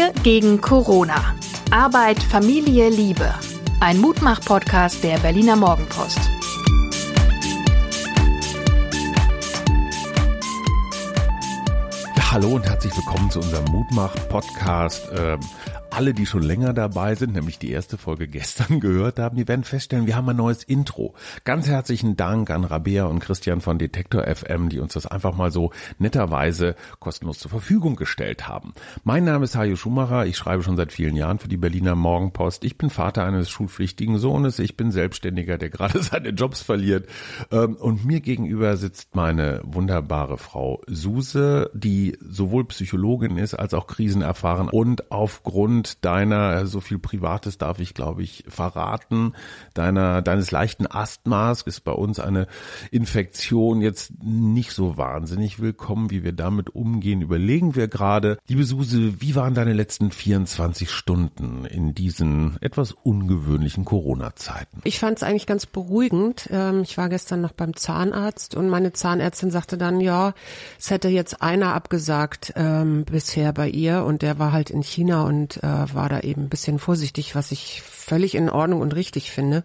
Wir gegen Corona. Arbeit, Familie, Liebe. Ein Mutmach-Podcast der Berliner Morgenpost. Hallo und herzlich willkommen zu unserem Mutmach-Podcast. Alle, die schon länger dabei sind, nämlich die erste Folge gestern gehört haben, die werden feststellen, wir haben ein neues Intro. Ganz herzlichen Dank an Rabea und Christian von Detektor FM, die uns das einfach mal so netterweise kostenlos zur Verfügung gestellt haben. Mein Name ist Hajo Schumacher, ich schreibe schon seit vielen Jahren für die Berliner Morgenpost. Ich bin Vater eines schulpflichtigen Sohnes, ich bin Selbstständiger, der gerade seine Jobs verliert. Ähm, und mir gegenüber sitzt meine wunderbare Frau Suse, die sowohl Psychologin ist als auch krisenerfahren und aufgrund aufgrund deiner, so viel Privates darf ich, glaube ich, verraten, deiner, deines leichten Asthmas ist bei uns eine Infektion jetzt nicht so wahnsinnig willkommen, wie wir damit umgehen, überlegen wir gerade. Liebe Suse, wie waren deine letzten 24 Stunden in diesen etwas ungewöhnlichen Corona-Zeiten? Ich fand es eigentlich ganz beruhigend. Ähm, ich war gestern noch beim Zahnarzt und meine Zahnärztin sagte dann, ja, es hätte jetzt einer abgesagt ähm, bisher bei ihr und der war halt in China und äh, war da eben ein bisschen vorsichtig, was ich völlig in Ordnung und richtig finde.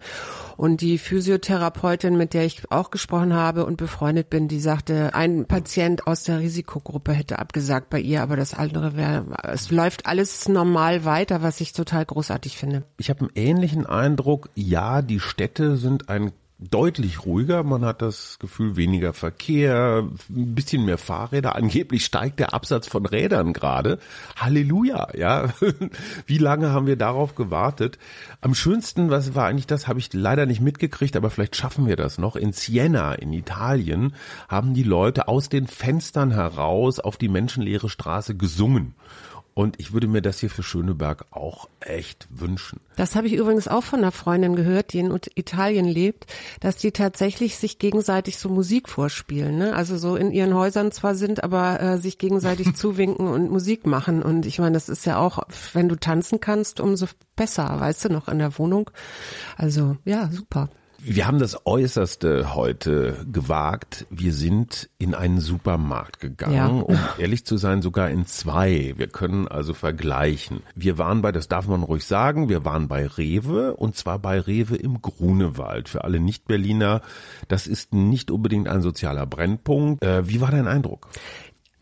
Und die Physiotherapeutin, mit der ich auch gesprochen habe und befreundet bin, die sagte, ein Patient aus der Risikogruppe hätte abgesagt bei ihr, aber das andere wäre, es läuft alles normal weiter, was ich total großartig finde. Ich habe einen ähnlichen Eindruck, ja, die Städte sind ein deutlich ruhiger. Man hat das Gefühl, weniger Verkehr, ein bisschen mehr Fahrräder. Angeblich steigt der Absatz von Rädern gerade. Halleluja, ja. Wie lange haben wir darauf gewartet? Am schönsten, was war eigentlich das, habe ich leider nicht mitgekriegt, aber vielleicht schaffen wir das noch. In Siena, in Italien, haben die Leute aus den Fenstern heraus auf die menschenleere Straße gesungen. Und ich würde mir das hier für Schöneberg auch echt wünschen. Das habe ich übrigens auch von einer Freundin gehört, die in Italien lebt, dass die tatsächlich sich gegenseitig so Musik vorspielen. Ne? Also so in ihren Häusern zwar sind, aber äh, sich gegenseitig zuwinken und Musik machen. Und ich meine, das ist ja auch, wenn du tanzen kannst, umso besser, weißt du, noch in der Wohnung. Also ja, super. Wir haben das Äußerste heute gewagt. Wir sind in einen Supermarkt gegangen, ja. um ehrlich zu sein, sogar in zwei. Wir können also vergleichen. Wir waren bei, das darf man ruhig sagen, wir waren bei Rewe und zwar bei Rewe im Grunewald. Für alle Nicht-Berliner, das ist nicht unbedingt ein sozialer Brennpunkt. Äh, wie war dein Eindruck?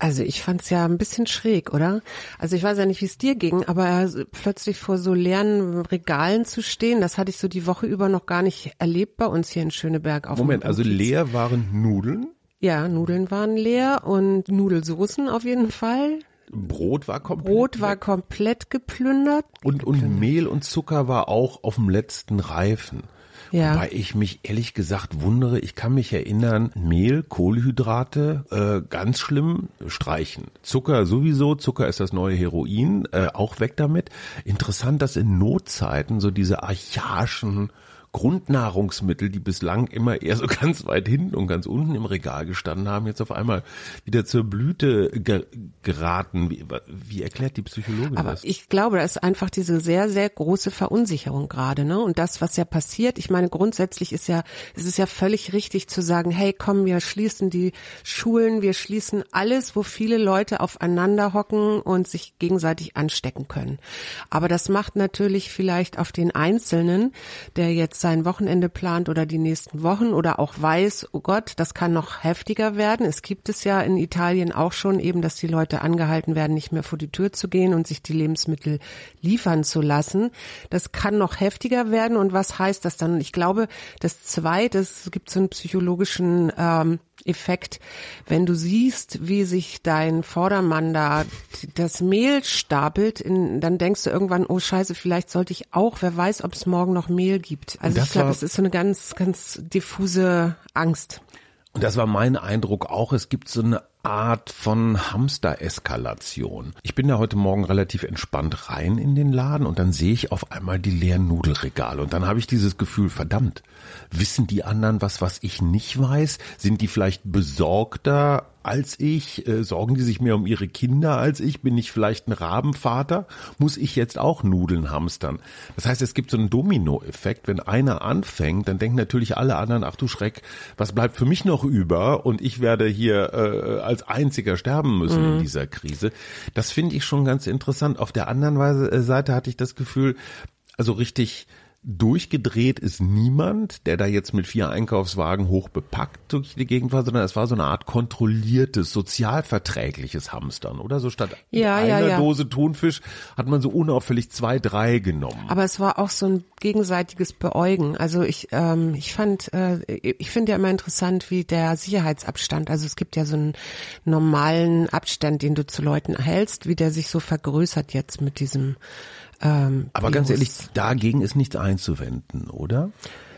Also ich fand's ja ein bisschen schräg, oder? Also ich weiß ja nicht, wie es dir ging, aber plötzlich vor so leeren Regalen zu stehen, das hatte ich so die Woche über noch gar nicht erlebt bei uns hier in Schöneberg. Auf Moment, also leer waren Nudeln? Ja, Nudeln waren leer und Nudelsoßen auf jeden Fall. Brot war komplett. Brot war komplett geplündert. Und, und Mehl und Zucker war auch auf dem letzten Reifen. Ja. Wobei ich mich ehrlich gesagt wundere, ich kann mich erinnern, Mehl, Kohlenhydrate, äh, ganz schlimm, streichen. Zucker sowieso, Zucker ist das neue Heroin, äh, auch weg damit. Interessant, dass in Notzeiten so diese archaischen Grundnahrungsmittel, die bislang immer eher so ganz weit hinten und ganz unten im Regal gestanden haben, jetzt auf einmal wieder zur Blüte ge geraten. Wie, wie, erklärt die Psychologin Aber das? Ich glaube, das ist einfach diese sehr, sehr große Verunsicherung gerade, ne? Und das, was ja passiert, ich meine, grundsätzlich ist ja, es ist ja völlig richtig zu sagen, hey, komm, wir schließen die Schulen, wir schließen alles, wo viele Leute aufeinander hocken und sich gegenseitig anstecken können. Aber das macht natürlich vielleicht auf den Einzelnen, der jetzt sein Wochenende plant oder die nächsten Wochen oder auch weiß, oh Gott, das kann noch heftiger werden. Es gibt es ja in Italien auch schon eben, dass die Leute angehalten werden, nicht mehr vor die Tür zu gehen und sich die Lebensmittel liefern zu lassen. Das kann noch heftiger werden. Und was heißt das dann? Ich glaube, das Zweite, es gibt so einen psychologischen ähm, Effekt, wenn du siehst, wie sich dein Vordermann da das Mehl stapelt, in, dann denkst du irgendwann, oh Scheiße, vielleicht sollte ich auch, wer weiß, ob es morgen noch Mehl gibt. Also ich glaube, es ist so eine ganz, ganz diffuse Angst. Und das war mein Eindruck auch. Es gibt so eine Art von Hamster-Eskalation. Ich bin da heute Morgen relativ entspannt rein in den Laden und dann sehe ich auf einmal die leeren Nudelregale und dann habe ich dieses Gefühl, verdammt, wissen die anderen was, was ich nicht weiß? Sind die vielleicht besorgter als ich? Äh, sorgen die sich mehr um ihre Kinder als ich? Bin ich vielleicht ein Rabenvater? Muss ich jetzt auch Nudeln hamstern? Das heißt, es gibt so einen Dominoeffekt. Wenn einer anfängt, dann denken natürlich alle anderen, ach du Schreck, was bleibt für mich noch über? Und ich werde hier äh, als einziger sterben müssen mhm. in dieser Krise. Das finde ich schon ganz interessant. Auf der anderen äh, Seite hatte ich das Gefühl, also richtig durchgedreht ist niemand, der da jetzt mit vier Einkaufswagen hoch bepackt durch die Gegend war, sondern es war so eine Art kontrolliertes, sozialverträgliches Hamstern, oder? So statt ja, einer ja, ja. Dose Thunfisch hat man so unauffällig zwei, drei genommen. Aber es war auch so ein gegenseitiges Beäugen. Also ich, ähm, ich fand, äh, ich finde ja immer interessant, wie der Sicherheitsabstand, also es gibt ja so einen normalen Abstand, den du zu Leuten hältst, wie der sich so vergrößert jetzt mit diesem ähm, Aber ganz ehrlich, dagegen ist nichts einzuwenden, oder?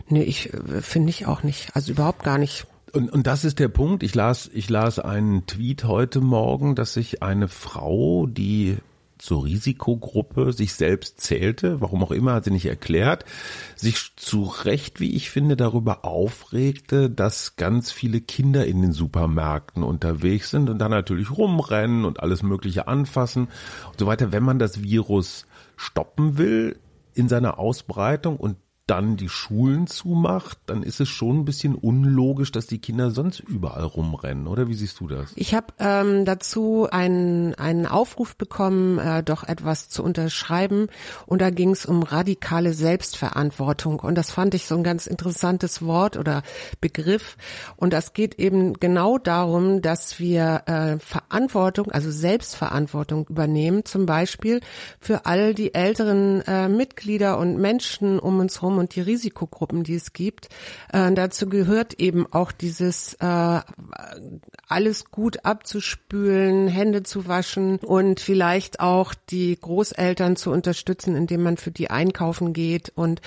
Nee, ich äh, finde ich auch nicht. Also überhaupt gar nicht. Und, und das ist der Punkt. Ich las, ich las einen Tweet heute Morgen, dass sich eine Frau, die zur Risikogruppe sich selbst zählte, warum auch immer, hat sie nicht erklärt, sich zu Recht, wie ich finde, darüber aufregte, dass ganz viele Kinder in den Supermärkten unterwegs sind und dann natürlich rumrennen und alles Mögliche anfassen und so weiter. Wenn man das Virus stoppen will in seiner Ausbreitung und dann die Schulen zumacht, dann ist es schon ein bisschen unlogisch, dass die Kinder sonst überall rumrennen, oder? Wie siehst du das? Ich habe ähm, dazu einen, einen Aufruf bekommen, äh, doch etwas zu unterschreiben. Und da ging es um radikale Selbstverantwortung. Und das fand ich so ein ganz interessantes Wort oder Begriff. Und das geht eben genau darum, dass wir äh, Verantwortung, also Selbstverantwortung übernehmen, zum Beispiel für all die älteren äh, Mitglieder und Menschen um uns herum und die Risikogruppen, die es gibt. Äh, dazu gehört eben auch dieses äh, alles gut abzuspülen, Hände zu waschen und vielleicht auch die Großeltern zu unterstützen, indem man für die einkaufen geht und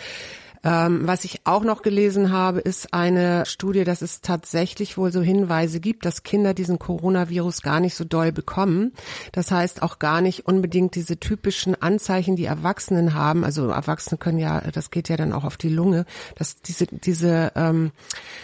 ähm, was ich auch noch gelesen habe, ist eine Studie, dass es tatsächlich wohl so Hinweise gibt, dass Kinder diesen Coronavirus gar nicht so doll bekommen. Das heißt auch gar nicht unbedingt diese typischen Anzeichen, die Erwachsene haben. Also Erwachsene können ja, das geht ja dann auch auf die Lunge, dass diese, diese ähm,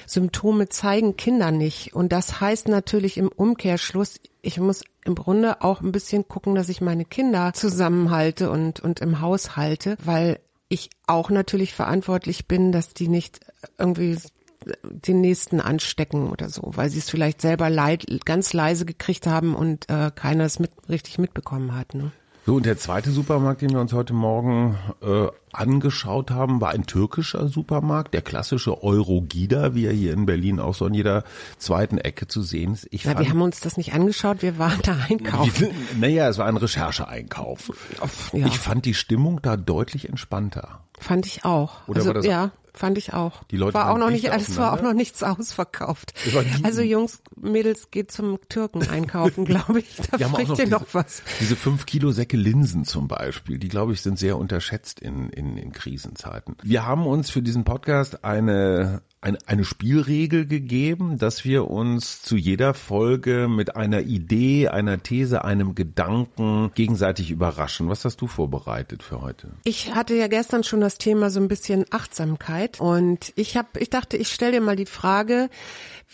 Symptome zeigen Kinder nicht. Und das heißt natürlich im Umkehrschluss, ich muss im Grunde auch ein bisschen gucken, dass ich meine Kinder zusammenhalte und, und im Haus halte, weil ich auch natürlich verantwortlich bin, dass die nicht irgendwie den nächsten anstecken oder so, weil sie es vielleicht selber leid, ganz leise gekriegt haben und äh, keiner es mit, richtig mitbekommen hat. Ne? So, und der zweite Supermarkt, den wir uns heute Morgen äh, angeschaut haben, war ein türkischer Supermarkt, der klassische Eurogida, wie er hier in Berlin auch so an jeder zweiten Ecke zu sehen ist. Ich Na, fand, wir haben uns das nicht angeschaut, wir waren da einkaufen. Naja, es war ein Rechercheeinkauf. Ja. Ich fand die Stimmung da deutlich entspannter. Fand ich auch. Oder also, war das ja, fand ich auch. Die Leute war auch noch nicht, es war auch noch nichts ausverkauft. Also Jungs, Mädels, geht zum Türken einkaufen, glaube ich. Da spricht dir noch was. Diese fünf Kilo Säcke Linsen zum Beispiel, die glaube ich sind sehr unterschätzt in, in, in Krisenzeiten. Wir haben uns für diesen Podcast eine eine, eine Spielregel gegeben, dass wir uns zu jeder Folge mit einer Idee, einer These, einem Gedanken gegenseitig überraschen. Was hast du vorbereitet für heute? Ich hatte ja gestern schon das Thema so ein bisschen Achtsamkeit und ich habe, ich dachte, ich stelle dir mal die Frage,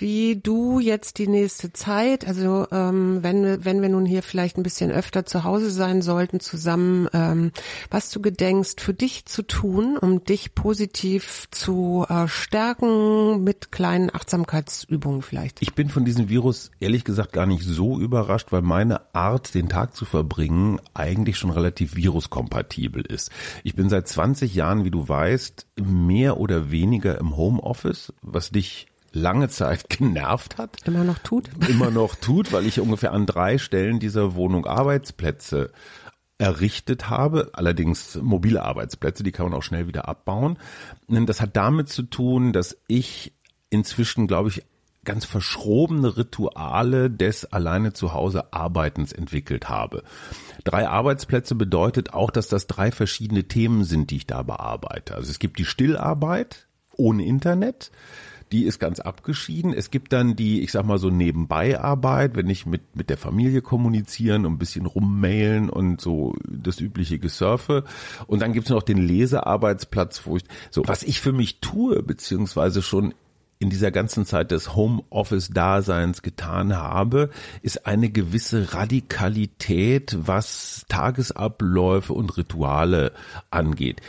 wie du jetzt die nächste Zeit, also ähm, wenn wir, wenn wir nun hier vielleicht ein bisschen öfter zu Hause sein sollten zusammen, ähm, was du gedenkst für dich zu tun, um dich positiv zu äh, stärken mit kleinen Achtsamkeitsübungen vielleicht. Ich bin von diesem Virus ehrlich gesagt gar nicht so überrascht, weil meine Art, den Tag zu verbringen, eigentlich schon relativ viruskompatibel ist. Ich bin seit 20 Jahren, wie du weißt, mehr oder weniger im Homeoffice, was dich lange Zeit genervt hat. Immer noch tut? Immer noch tut, weil ich ungefähr an drei Stellen dieser Wohnung Arbeitsplätze errichtet habe, allerdings mobile Arbeitsplätze, die kann man auch schnell wieder abbauen. Das hat damit zu tun, dass ich inzwischen, glaube ich, ganz verschrobene Rituale des alleine zu Hause Arbeitens entwickelt habe. Drei Arbeitsplätze bedeutet auch, dass das drei verschiedene Themen sind, die ich da bearbeite. Also es gibt die Stillarbeit ohne Internet, die ist ganz abgeschieden. Es gibt dann die, ich sag mal so Nebenbeiarbeit, wenn ich mit, mit der Familie kommunizieren und ein bisschen rummailen und so das übliche Gesurfe. Und dann gibt's noch den Lesearbeitsplatz, wo ich, so, was ich für mich tue, beziehungsweise schon in dieser ganzen Zeit des Homeoffice-Daseins getan habe, ist eine gewisse Radikalität, was Tagesabläufe und Rituale angeht.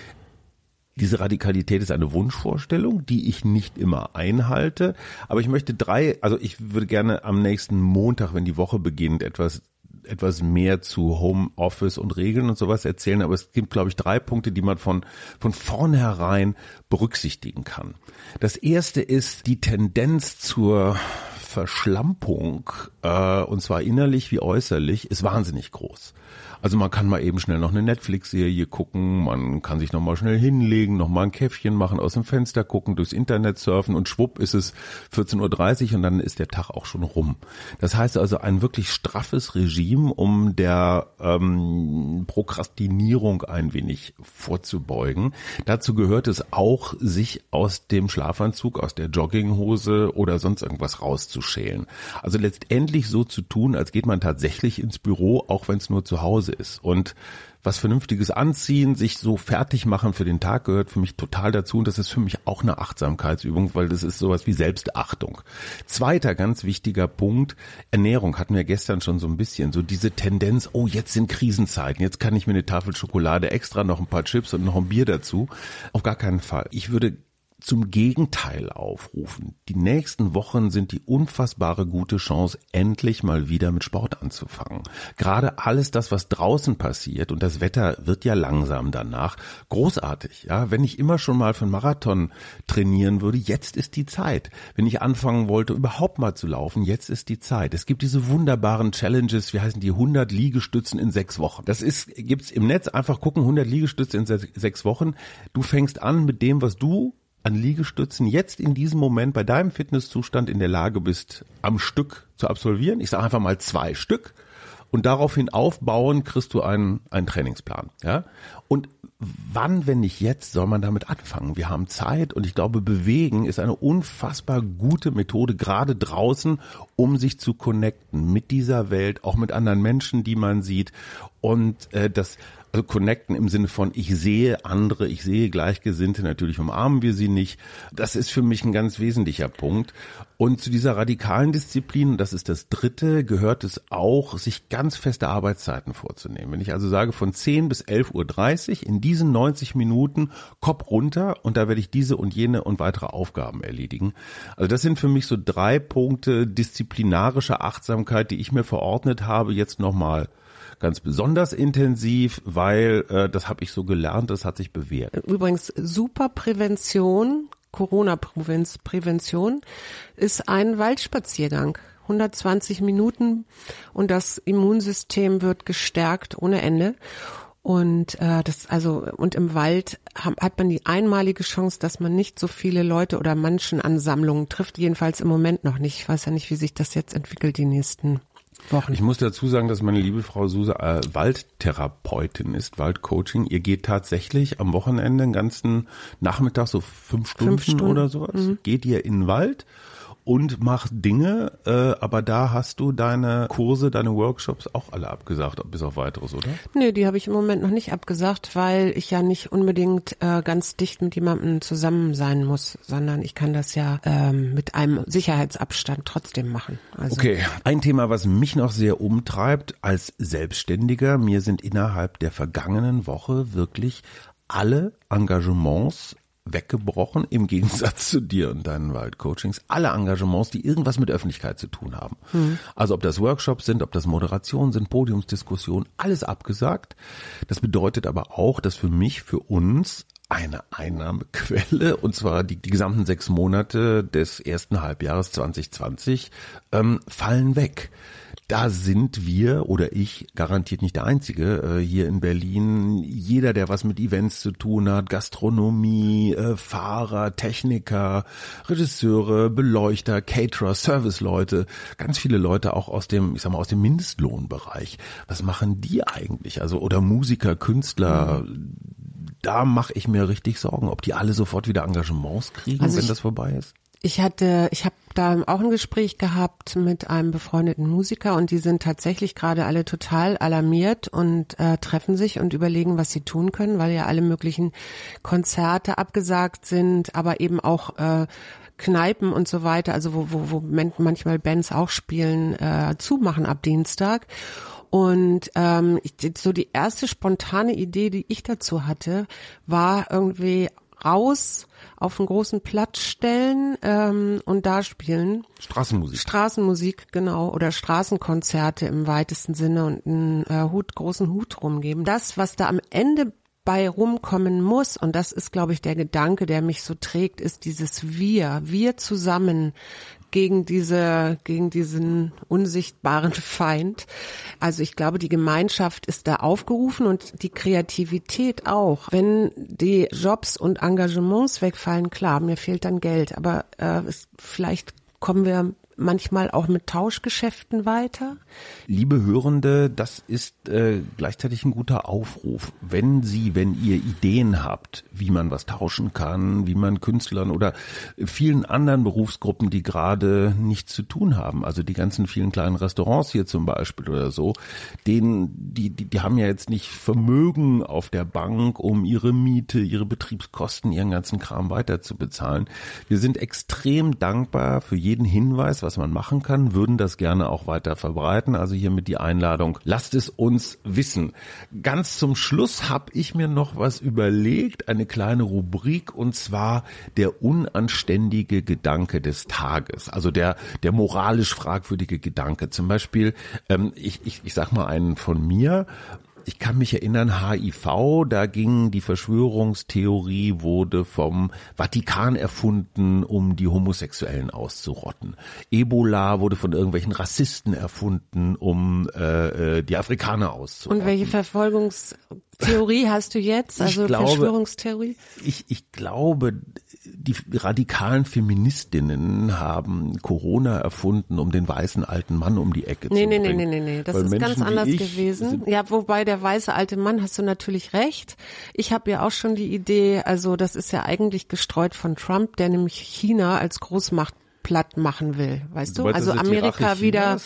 Diese Radikalität ist eine Wunschvorstellung, die ich nicht immer einhalte. Aber ich möchte drei, also ich würde gerne am nächsten Montag, wenn die Woche beginnt, etwas etwas mehr zu Homeoffice und Regeln und sowas erzählen, aber es gibt, glaube ich, drei Punkte, die man von, von vornherein berücksichtigen kann. Das erste ist die Tendenz zur Verschlampung, äh, und zwar innerlich wie äußerlich, ist wahnsinnig groß. Also man kann mal eben schnell noch eine Netflix-Serie gucken, man kann sich noch mal schnell hinlegen, noch mal ein Käffchen machen, aus dem Fenster gucken, durchs Internet surfen und schwupp ist es 14.30 Uhr und dann ist der Tag auch schon rum. Das heißt also ein wirklich straffes Regime, um der ähm, Prokrastinierung ein wenig vorzubeugen. Dazu gehört es auch, sich aus dem Schlafanzug, aus der Jogginghose oder sonst irgendwas rauszuschälen. Also letztendlich so zu tun, als geht man tatsächlich ins Büro, auch wenn es nur zu Hause Hause ist. Und was Vernünftiges anziehen, sich so fertig machen für den Tag gehört für mich total dazu und das ist für mich auch eine Achtsamkeitsübung, weil das ist sowas wie Selbstachtung. Zweiter ganz wichtiger Punkt, Ernährung hatten wir gestern schon so ein bisschen, so diese Tendenz, oh jetzt sind Krisenzeiten, jetzt kann ich mir eine Tafel Schokolade extra, noch ein paar Chips und noch ein Bier dazu. Auf gar keinen Fall. Ich würde zum Gegenteil aufrufen. Die nächsten Wochen sind die unfassbare gute Chance, endlich mal wieder mit Sport anzufangen. Gerade alles das, was draußen passiert, und das Wetter wird ja langsam danach, großartig. Ja, wenn ich immer schon mal für einen Marathon trainieren würde, jetzt ist die Zeit. Wenn ich anfangen wollte, überhaupt mal zu laufen, jetzt ist die Zeit. Es gibt diese wunderbaren Challenges, wie heißen die 100 Liegestützen in sechs Wochen. Das ist, gibt's im Netz einfach gucken, 100 Liegestütze in sechs Wochen. Du fängst an mit dem, was du an Liegestützen jetzt in diesem Moment bei deinem Fitnesszustand in der Lage bist, am Stück zu absolvieren. Ich sage einfach mal zwei Stück. Und daraufhin aufbauen, kriegst du einen, einen Trainingsplan. Ja? Und wann, wenn nicht jetzt, soll man damit anfangen? Wir haben Zeit und ich glaube, bewegen ist eine unfassbar gute Methode, gerade draußen, um sich zu connecten mit dieser Welt, auch mit anderen Menschen, die man sieht. Und äh, das also connecten im Sinne von, ich sehe andere, ich sehe Gleichgesinnte, natürlich umarmen wir sie nicht. Das ist für mich ein ganz wesentlicher Punkt. Und zu dieser radikalen Disziplin, das ist das dritte, gehört es auch, sich ganz feste Arbeitszeiten vorzunehmen. Wenn ich also sage, von 10 bis 11.30 Uhr in diesen 90 Minuten Kopf runter und da werde ich diese und jene und weitere Aufgaben erledigen. Also das sind für mich so drei Punkte disziplinarischer Achtsamkeit, die ich mir verordnet habe, jetzt nochmal ganz besonders intensiv, weil äh, das habe ich so gelernt, das hat sich bewährt. Übrigens super Prävention, Corona-Prävention ist ein Waldspaziergang. 120 Minuten und das Immunsystem wird gestärkt ohne Ende. Und äh, das also und im Wald hat man die einmalige Chance, dass man nicht so viele Leute oder Menschenansammlungen trifft. Jedenfalls im Moment noch nicht. Ich weiß ja nicht, wie sich das jetzt entwickelt die nächsten Wochen. Ich muss dazu sagen, dass meine liebe Frau Suse äh, Waldtherapeutin ist, Waldcoaching. Ihr geht tatsächlich am Wochenende den ganzen Nachmittag, so fünf Stunden, fünf Stunden. oder sowas, mhm. geht ihr in den Wald und mach Dinge, äh, aber da hast du deine Kurse, deine Workshops auch alle abgesagt, bis auf weiteres, oder? Nee, die habe ich im Moment noch nicht abgesagt, weil ich ja nicht unbedingt äh, ganz dicht mit jemandem zusammen sein muss, sondern ich kann das ja ähm, mit einem Sicherheitsabstand trotzdem machen. Also. Okay, ein Thema, was mich noch sehr umtreibt als Selbstständiger, mir sind innerhalb der vergangenen Woche wirklich alle Engagements weggebrochen, im Gegensatz zu dir und deinen Waldcoachings. Alle Engagements, die irgendwas mit Öffentlichkeit zu tun haben. Mhm. Also ob das Workshops sind, ob das Moderationen sind, Podiumsdiskussionen, alles abgesagt. Das bedeutet aber auch, dass für mich, für uns eine Einnahmequelle, und zwar die, die gesamten sechs Monate des ersten Halbjahres 2020, ähm, fallen weg da sind wir oder ich garantiert nicht der Einzige äh, hier in Berlin. Jeder, der was mit Events zu tun hat, Gastronomie, äh, Fahrer, Techniker, Regisseure, Beleuchter, Caterer, Serviceleute, ganz viele Leute auch aus dem, ich sag mal, aus dem Mindestlohnbereich. Was machen die eigentlich? Also oder Musiker, Künstler. Mhm. Da mache ich mir richtig Sorgen, ob die alle sofort wieder Engagements kriegen, also wenn das vorbei ist. Ich hatte, ich habe da auch ein Gespräch gehabt mit einem befreundeten Musiker und die sind tatsächlich gerade alle total alarmiert und äh, treffen sich und überlegen, was sie tun können, weil ja alle möglichen Konzerte abgesagt sind, aber eben auch äh, Kneipen und so weiter, also wo, wo, wo manchmal Bands auch spielen, äh, zumachen ab Dienstag. Und ähm, so die erste spontane Idee, die ich dazu hatte, war irgendwie raus auf einen großen Platz stellen ähm, und da spielen. Straßenmusik. Straßenmusik, genau. Oder Straßenkonzerte im weitesten Sinne und einen äh, Hut, großen Hut rumgeben. Das, was da am Ende bei rumkommen muss, und das ist, glaube ich, der Gedanke, der mich so trägt, ist dieses Wir, wir zusammen gegen diese, gegen diesen unsichtbaren Feind. Also ich glaube, die Gemeinschaft ist da aufgerufen und die Kreativität auch. Wenn die Jobs und Engagements wegfallen, klar, mir fehlt dann Geld, aber äh, es, vielleicht kommen wir manchmal auch mit Tauschgeschäften weiter? Liebe Hörende, das ist äh, gleichzeitig ein guter Aufruf. Wenn Sie, wenn ihr Ideen habt, wie man was tauschen kann, wie man Künstlern oder vielen anderen Berufsgruppen, die gerade nichts zu tun haben, also die ganzen vielen kleinen Restaurants hier zum Beispiel oder so, denen, die, die, die haben ja jetzt nicht Vermögen auf der Bank, um ihre Miete, ihre Betriebskosten, ihren ganzen Kram weiter zu bezahlen. Wir sind extrem dankbar für jeden Hinweis, was man machen kann, würden das gerne auch weiter verbreiten. Also hiermit die Einladung, lasst es uns wissen. Ganz zum Schluss habe ich mir noch was überlegt, eine kleine Rubrik und zwar der unanständige Gedanke des Tages, also der, der moralisch fragwürdige Gedanke. Zum Beispiel, ähm, ich, ich, ich sag mal einen von mir, ich kann mich erinnern, HIV, da ging die Verschwörungstheorie, wurde vom Vatikan erfunden, um die Homosexuellen auszurotten. Ebola wurde von irgendwelchen Rassisten erfunden, um äh, äh die Afrikaner auszurotten. Und welche Verfolgungstheorie hast du jetzt? Also ich glaube, Verschwörungstheorie? Ich, ich glaube, die radikalen Feministinnen haben Corona erfunden, um den weißen alten Mann um die Ecke nee, zu nee, bringen. Nee, nee, nee, nee, das Weil ist Menschen ganz anders gewesen. Ja, wobei der weiße alte Mann, hast du natürlich recht. Ich habe ja auch schon die Idee, also das ist ja eigentlich gestreut von Trump, der nämlich China als Großmacht platt machen will, weißt du? du meinst, also ist Amerika wieder Chinas?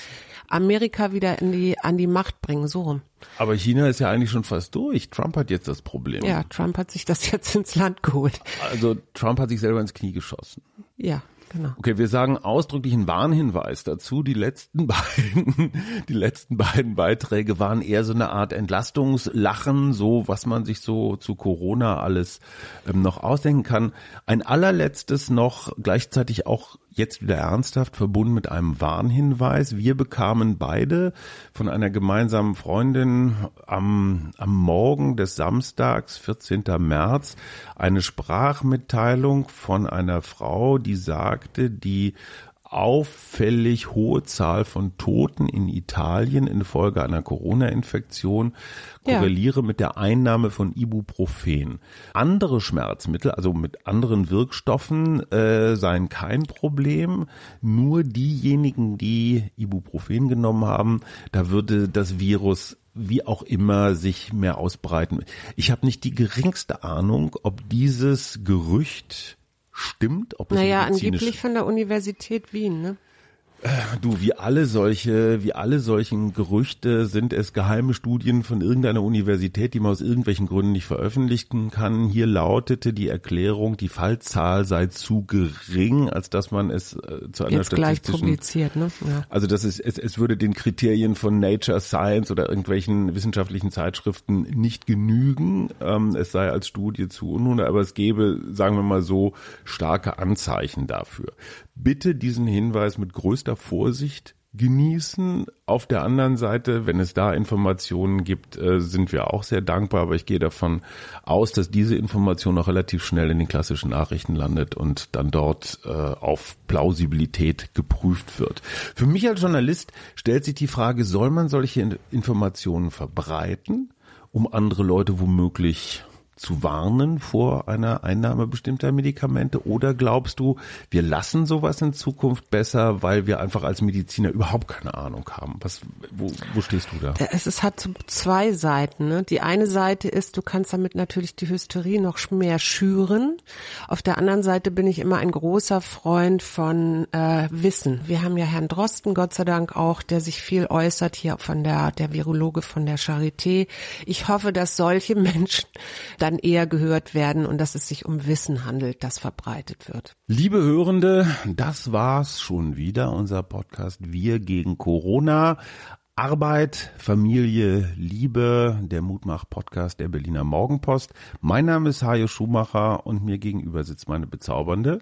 Amerika wieder in die an die Macht bringen, so rum. Aber China ist ja eigentlich schon fast durch. Trump hat jetzt das Problem. Ja, Trump hat sich das jetzt ins Land geholt. Also Trump hat sich selber ins Knie geschossen. Ja, genau. Okay, wir sagen ausdrücklich einen Warnhinweis dazu. Die letzten beiden, die letzten beiden Beiträge waren eher so eine Art Entlastungslachen, so was man sich so zu Corona alles ähm, noch ausdenken kann. Ein allerletztes noch, gleichzeitig auch jetzt wieder ernsthaft verbunden mit einem Warnhinweis. Wir bekamen beide von einer gemeinsamen Freundin am, am Morgen des Samstags, 14. März, eine Sprachmitteilung von einer Frau, die sagte, die auffällig hohe Zahl von Toten in Italien infolge einer Corona-Infektion Ja. korreliere mit der Einnahme von Ibuprofen. Andere Schmerzmittel, also mit anderen Wirkstoffen, äh, seien kein Problem. Nur diejenigen, die Ibuprofen genommen haben, da würde das Virus wie auch immer sich mehr ausbreiten. Ich habe nicht die geringste Ahnung, ob dieses Gerücht stimmt, ob es Naja, angeblich von der Universität Wien, ne? Du, wie alle solche, wie alle solchen Gerüchte sind es geheime Studien von irgendeiner Universität, die man aus irgendwelchen Gründen nicht veröffentlichen kann. Hier lautete die Erklärung, die Fallzahl sei zu gering, als dass man es äh, zu einer Jetzt gleich publiziert, ne? Ja. also das ist, es, es würde den Kriterien von Nature, Science oder irgendwelchen wissenschaftlichen Zeitschriften nicht genügen. Ähm, es sei als Studie zu unhundert, aber es gäbe, sagen wir mal so, starke Anzeichen dafür. Bitte diesen Hinweis mit größter Vorsicht genießen. Auf der anderen Seite, wenn es da Informationen gibt, äh, sind wir auch sehr dankbar, aber ich gehe davon aus, dass diese Information auch relativ schnell in den klassischen Nachrichten landet und dann dort äh, auf Plausibilität geprüft wird. Für mich als Journalist stellt sich die Frage, soll man solche In- Informationen verbreiten, um andere Leute womöglich zu warnen vor einer Einnahme bestimmter Medikamente? Oder glaubst du, wir lassen sowas in Zukunft besser, weil wir einfach als Mediziner überhaupt keine Ahnung haben? Was, wo, wo stehst du da? Es ist, hat zwei Seiten. Ne? Die eine Seite ist, du kannst damit natürlich die Hysterie noch mehr schüren. Auf der anderen Seite bin ich immer ein großer Freund von äh, Wissen. Wir haben ja Herrn Drosten, Gott sei Dank auch, der sich viel äußert hier von der, der Virologe von der Charité. Ich hoffe, dass solche Menschen dann eher gehört werden und dass es sich um Wissen handelt, das verbreitet wird. Liebe Hörende, das war's schon wieder, unser Podcast Wir gegen Corona. Arbeit, Familie, Liebe, der Mutmach-Podcast der Berliner Morgenpost. Mein Name ist Hajo Schumacher und mir gegenüber sitzt meine bezaubernde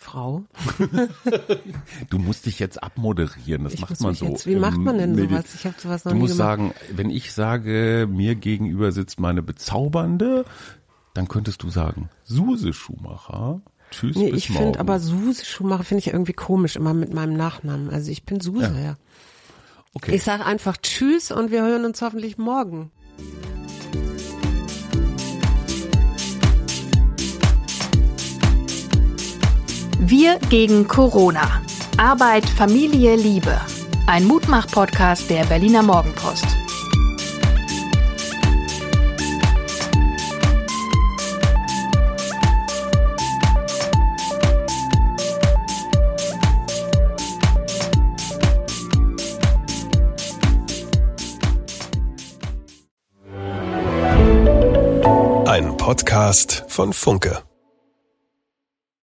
Frau. du musst dich jetzt abmoderieren, das ich macht man so. Jetzt, wie macht man denn sowas? Ich habe sowas noch Du musst gemacht. sagen, wenn ich sage, mir gegenüber sitzt meine bezaubernde, dann könntest du sagen, Suse Schumacher. Tschüss, nee, bis ich finde aber Suse Schumacher finde ich irgendwie komisch, immer mit meinem Nachnamen. Also ich bin Suse, ja. Ja. Okay. Ich sage einfach Tschüss und wir hören uns hoffentlich morgen. Wir gegen Corona. Arbeit, Familie, Liebe. Ein Mutmach-Podcast der Berliner Morgenpost. Ein Podcast von Funke.